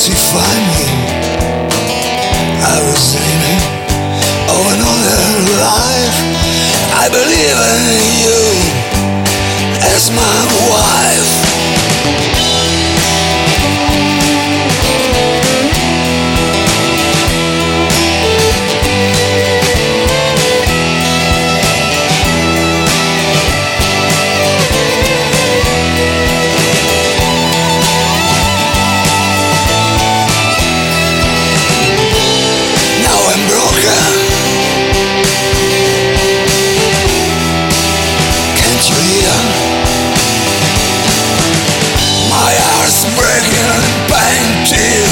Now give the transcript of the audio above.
crucify me. I was dreaming of oh, another life. I believe in you as my wife. She